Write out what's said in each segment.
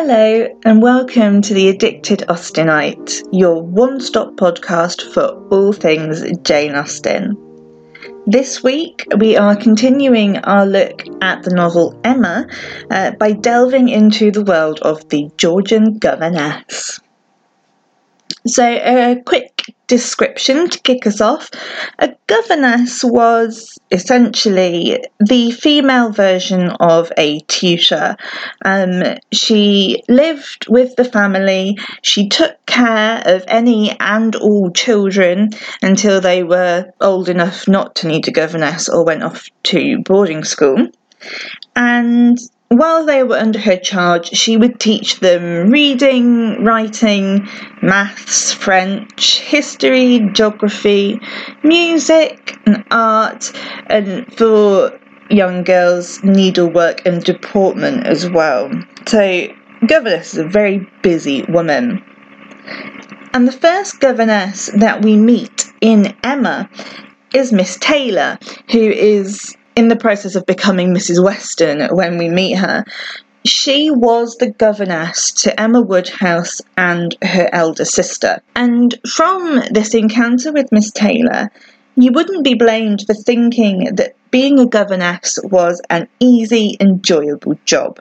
Hello, and welcome to the Addicted Austenite, your one stop podcast for all things Jane Austen. This week, we are continuing our look at the novel Emma uh, by delving into the world of the Georgian governess. So, a quick description to kick us off. A governess was essentially the female version of a tutor. Um, she lived with the family, she took care of any and all children until they were old enough not to need a governess or went off to boarding school. And while they were under her charge, she would teach them reading, writing, maths, French, history, geography, music, and art, and for young girls, needlework and deportment as well. So, governess is a very busy woman. And the first governess that we meet in Emma is Miss Taylor, who is in the process of becoming Mrs. Weston when we meet her, she was the governess to Emma Woodhouse and her elder sister. And from this encounter with Miss Taylor, you wouldn't be blamed for thinking that being a governess was an easy, enjoyable job.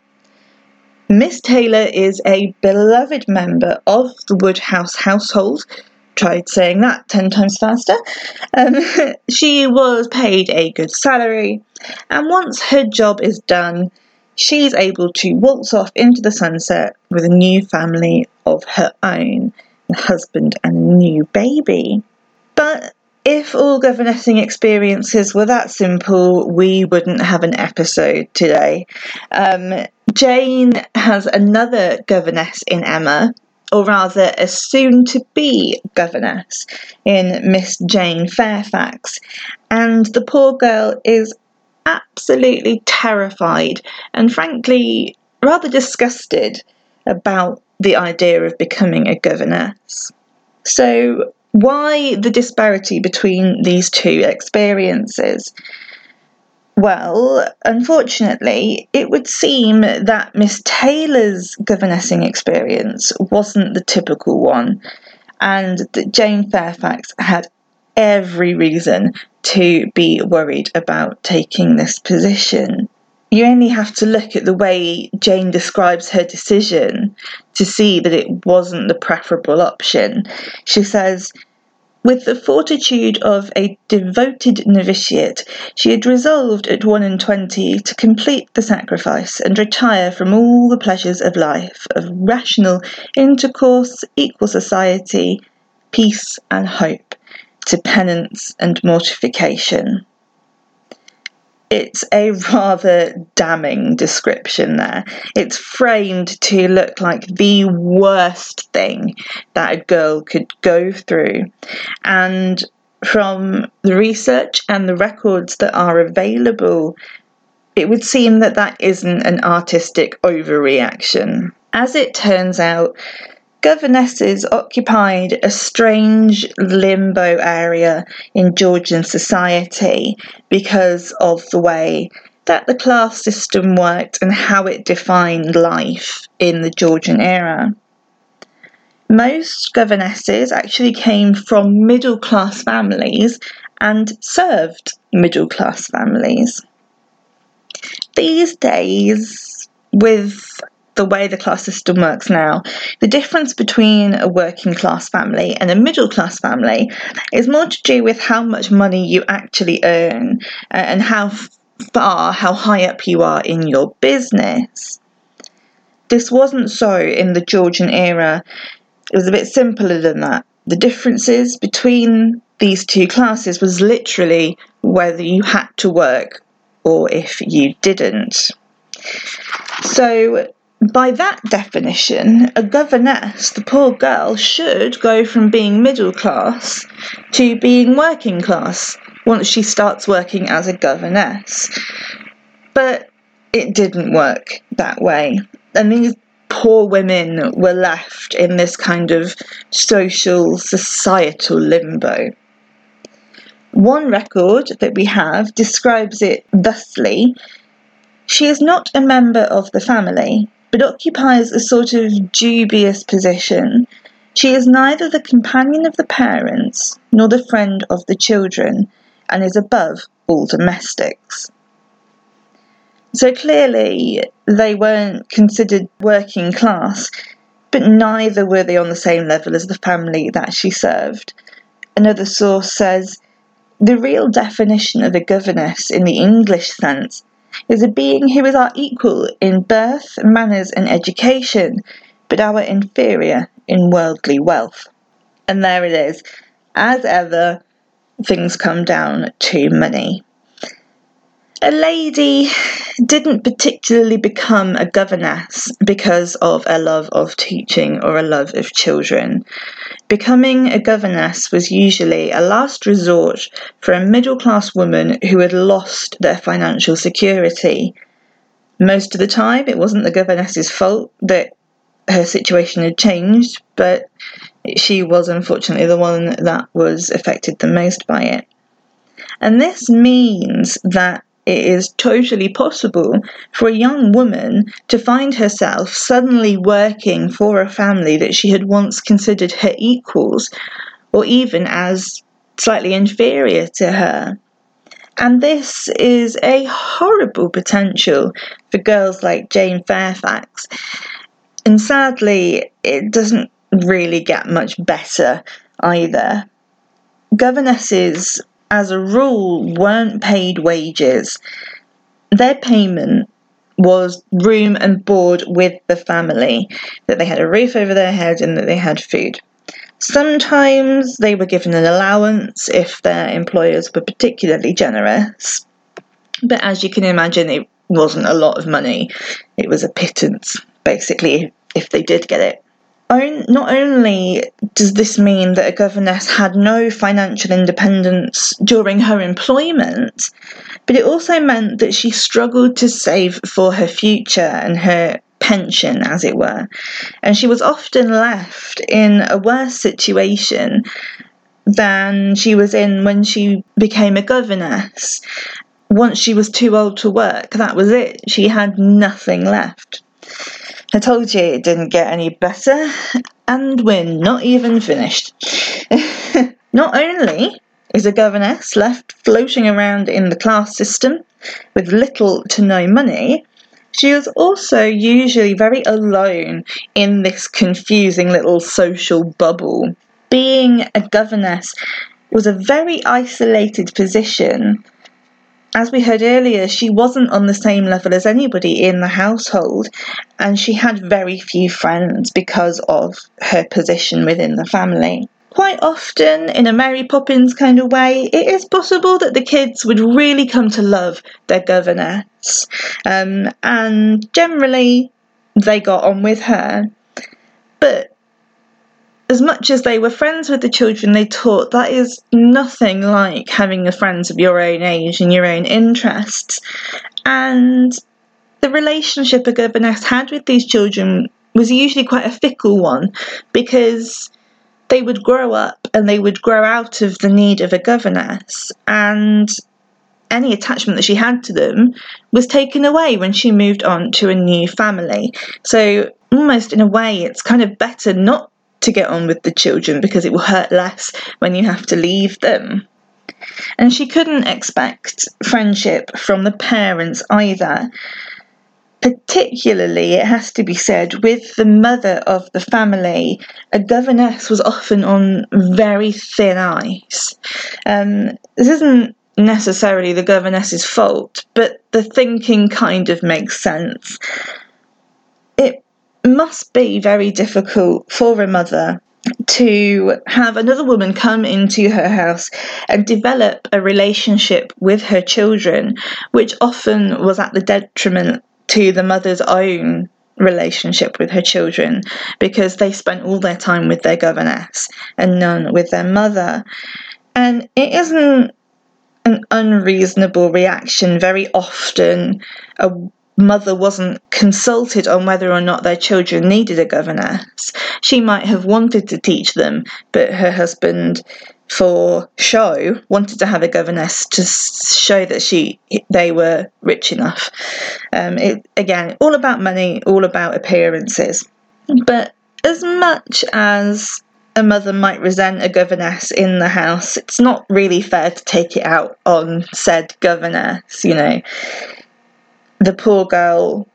Miss Taylor is a beloved member of the Woodhouse household tried saying that 10 times faster. Um, she was paid a good salary, and once her job is done, she's able to waltz off into the sunset with a new family of her own, a husband and a new baby. But if all governessing experiences were that simple, we wouldn't have an episode today. Um, Jane has another governess in Emma, or rather a soon to be governess in Miss Jane Fairfax, and the poor girl is absolutely terrified and frankly rather disgusted about the idea of becoming a governess. So, why the disparity between these two experiences? Well, unfortunately, it would seem that Miss Taylor's governessing experience wasn't the typical one, and that Jane Fairfax had every reason to be worried about taking this position. You only have to look at the way Jane describes her decision to see that it wasn't the preferable option. She says, with the fortitude of a devoted novitiate, she had resolved at one and twenty to complete the sacrifice and retire from all the pleasures of life, of rational intercourse, equal society, peace, and hope, to penance and mortification it's a rather damning description there. It's framed to look like the worst thing that a girl could go through. And from the research and the records that are available, it would seem that that isn't an artistic overreaction. As it turns out, governesses occupied a strange limbo area in Georgian society because of the way that the class system worked and how it defined life in the Georgian era. Most governesses actually came from middle class families and served middle class families. These days, with the way the class system works now, the difference between a working class family and a middle class family is more to do with how much money you actually earn uh, and how far, how high up you are in your business. This wasn't so in the Georgian era. It was a bit simpler than that. The differences between these two classes was literally whether you had to work or if you didn't. So by that definition, a governess, the poor girl, should go from being middle class to being working class once she starts working as a governess. But it didn't work that way. And these poor women were left in this kind of social, societal limbo. One record that we have describes it thusly She is not a member of the family, but occupies a sort of dubious position. She is neither the companion of the parents nor the friend of the children, and is above all domestics. So clearly, they weren't considered working class, but neither were they on the same level as the family that she served. Another source says the real definition of a governess in the English sense is a being who is our equal in birth, manners, and education, but our inferior in worldly wealth. And there it is. As ever, things come down to money. A lady didn't particularly become a governess because of a love of teaching or a love of children. Becoming a governess was usually a last resort for a middle class woman who had lost their financial security. Most of the time, it wasn't the governess's fault that her situation had changed, but she was unfortunately the one that was affected the most by it. And this means that it is totally possible for a young woman to find herself suddenly working for a family that she had once considered her equals or even as slightly inferior to her. And this is a horrible potential for girls like Jane Fairfax. And sadly, it doesn't really get much better either. Governesses as a rule, weren't paid wages. Their payment was room and board with the family, that they had a roof over their head and that they had food. Sometimes they were given an allowance if their employers were particularly generous, but as you can imagine, it wasn't a lot of money. It was a pittance, basically, if they did get it not only does this mean that a governess had no financial independence during her employment, but it also meant that she struggled to save for her future and her pension, as it were. And she was often left in a worse situation than she was in when she became a governess. Once she was too old to work, that was it. She had nothing left. I told you it didn't get any better, and we're not even finished. not only is a governess left floating around in the class system with little to no money, she is also usually very alone in this confusing little social bubble. Being a governess was a very isolated position as we heard earlier, she wasn't on the same level as anybody in the household, and she had very few friends because of her position within the family. Quite often, in a Mary Poppins kind of way, it is possible that the kids would really come to love their governess, um, and generally they got on with her. But as much as they were friends with the children they taught, that is nothing like having friends of your own age and your own interests. And the relationship a governess had with these children was usually quite a fickle one because they would grow up and they would grow out of the need of a governess and any attachment that she had to them was taken away when she moved on to a new family. So almost in a way it's kind of better not to get on with the children because it will hurt less when you have to leave them. And she couldn't expect friendship from the parents either. Particularly, it has to be said, with the mother of the family, a governess was often on very thin ice. Um, this isn't necessarily the governess's fault, but the thinking kind of makes sense. Must be very difficult for a mother to have another woman come into her house and develop a relationship with her children, which often was at the detriment to the mother's own relationship with her children because they spent all their time with their governess and none with their mother. And it isn't an unreasonable reaction. Very often, a mother wasn't consulted on whether or not their children needed a governess. She might have wanted to teach them, but her husband for show wanted to have a governess to show that she they were rich enough. Um, it again all about money, all about appearances. But as much as a mother might resent a governess in the house, it's not really fair to take it out on said governess, you know. The poor girl,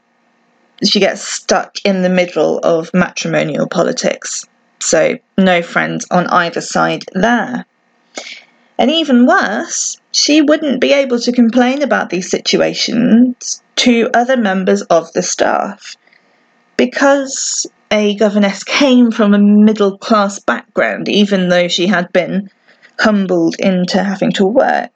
she gets stuck in the middle of matrimonial politics. So, no friends on either side there. And even worse, she wouldn't be able to complain about these situations to other members of the staff because a governess came from a middle class background, even though she had been humbled into having to work,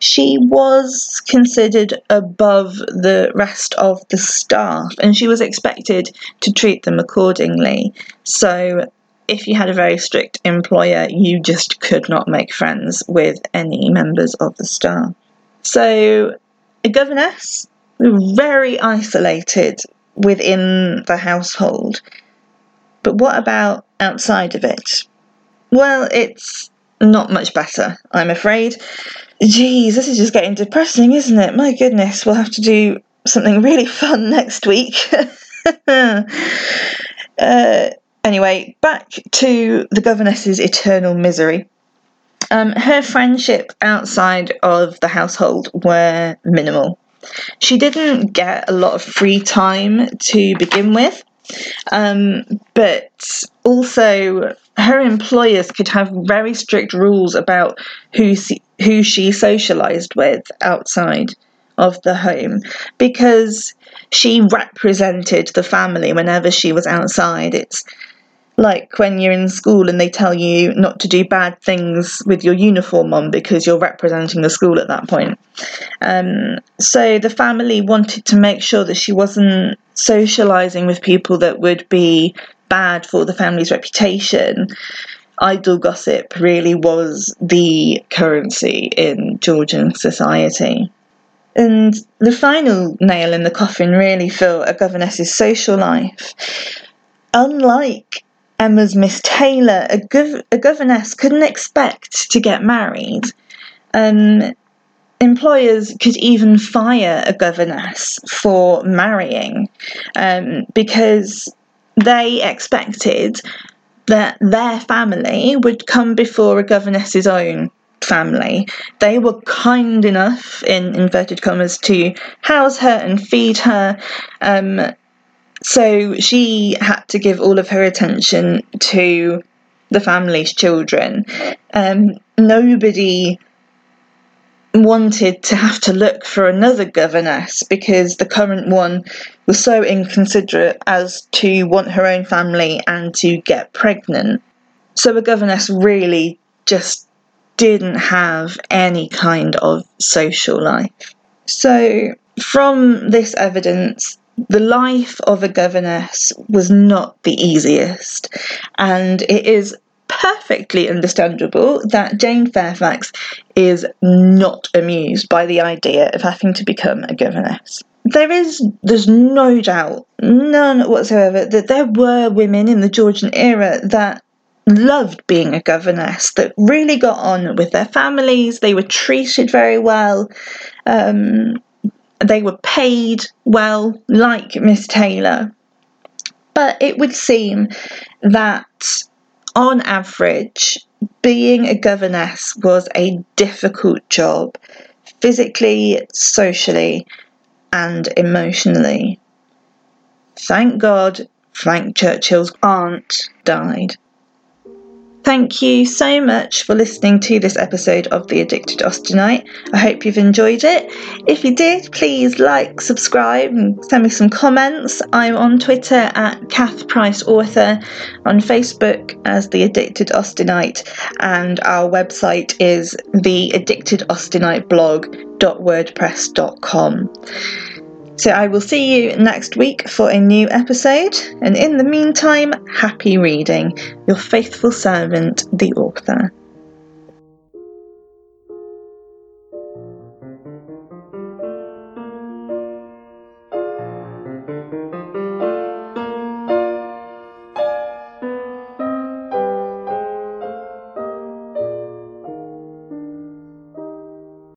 she was considered above the rest of the staff and she was expected to treat them accordingly. So, if you had a very strict employer, you just could not make friends with any members of the staff. So, a governess, very isolated within the household. But what about outside of it? Well, it's not much better, I'm afraid. Geez, this is just getting depressing, isn't it? My goodness, we'll have to do something really fun next week. uh, anyway, back to the governess's eternal misery. Um, her friendship outside of the household were minimal. She didn't get a lot of free time to begin with, um, but also her employers could have very strict rules about who she, who she socialized with outside of the home because she represented the family whenever she was outside. It's like when you're in school and they tell you not to do bad things with your uniform on because you're representing the school at that point. Um, so the family wanted to make sure that she wasn't socializing with people that would be bad for the family's reputation. Idle gossip really was the currency in Georgian society. And the final nail in the coffin, really, for a governess's social life. Unlike Emma's Miss Taylor, a, gov- a governess couldn't expect to get married. Um, employers could even fire a governess for marrying um, because they expected that their family would come before a governess's own family. They were kind enough, in inverted commas, to house her and feed her. Um, so she had to give all of her attention to the family's children. Um, nobody wanted to have to look for another governess because the current one was so inconsiderate as to want her own family and to get pregnant. So the governess really just didn't have any kind of social life. So, from this evidence, the life of a governess was not the easiest, and it is perfectly understandable that Jane Fairfax is not amused by the idea of having to become a governess. There is, there's no doubt, none whatsoever, that there were women in the Georgian era that loved being a governess, that really got on with their families, they were treated very well. Um, they were paid well, like Miss Taylor. But it would seem that, on average, being a governess was a difficult job, physically, socially, and emotionally. Thank God Frank Churchill's aunt died. Thank you so much for listening to this episode of The Addicted Austenite. I hope you've enjoyed it. If you did, please like, subscribe, and send me some comments. I'm on Twitter at Kath Price Author, on Facebook as The Addicted Austenite, and our website is The Addicted blog.wordpress.com. So I will see you next week for a new episode, and in the meantime, happy reading. Your faithful servant, the author.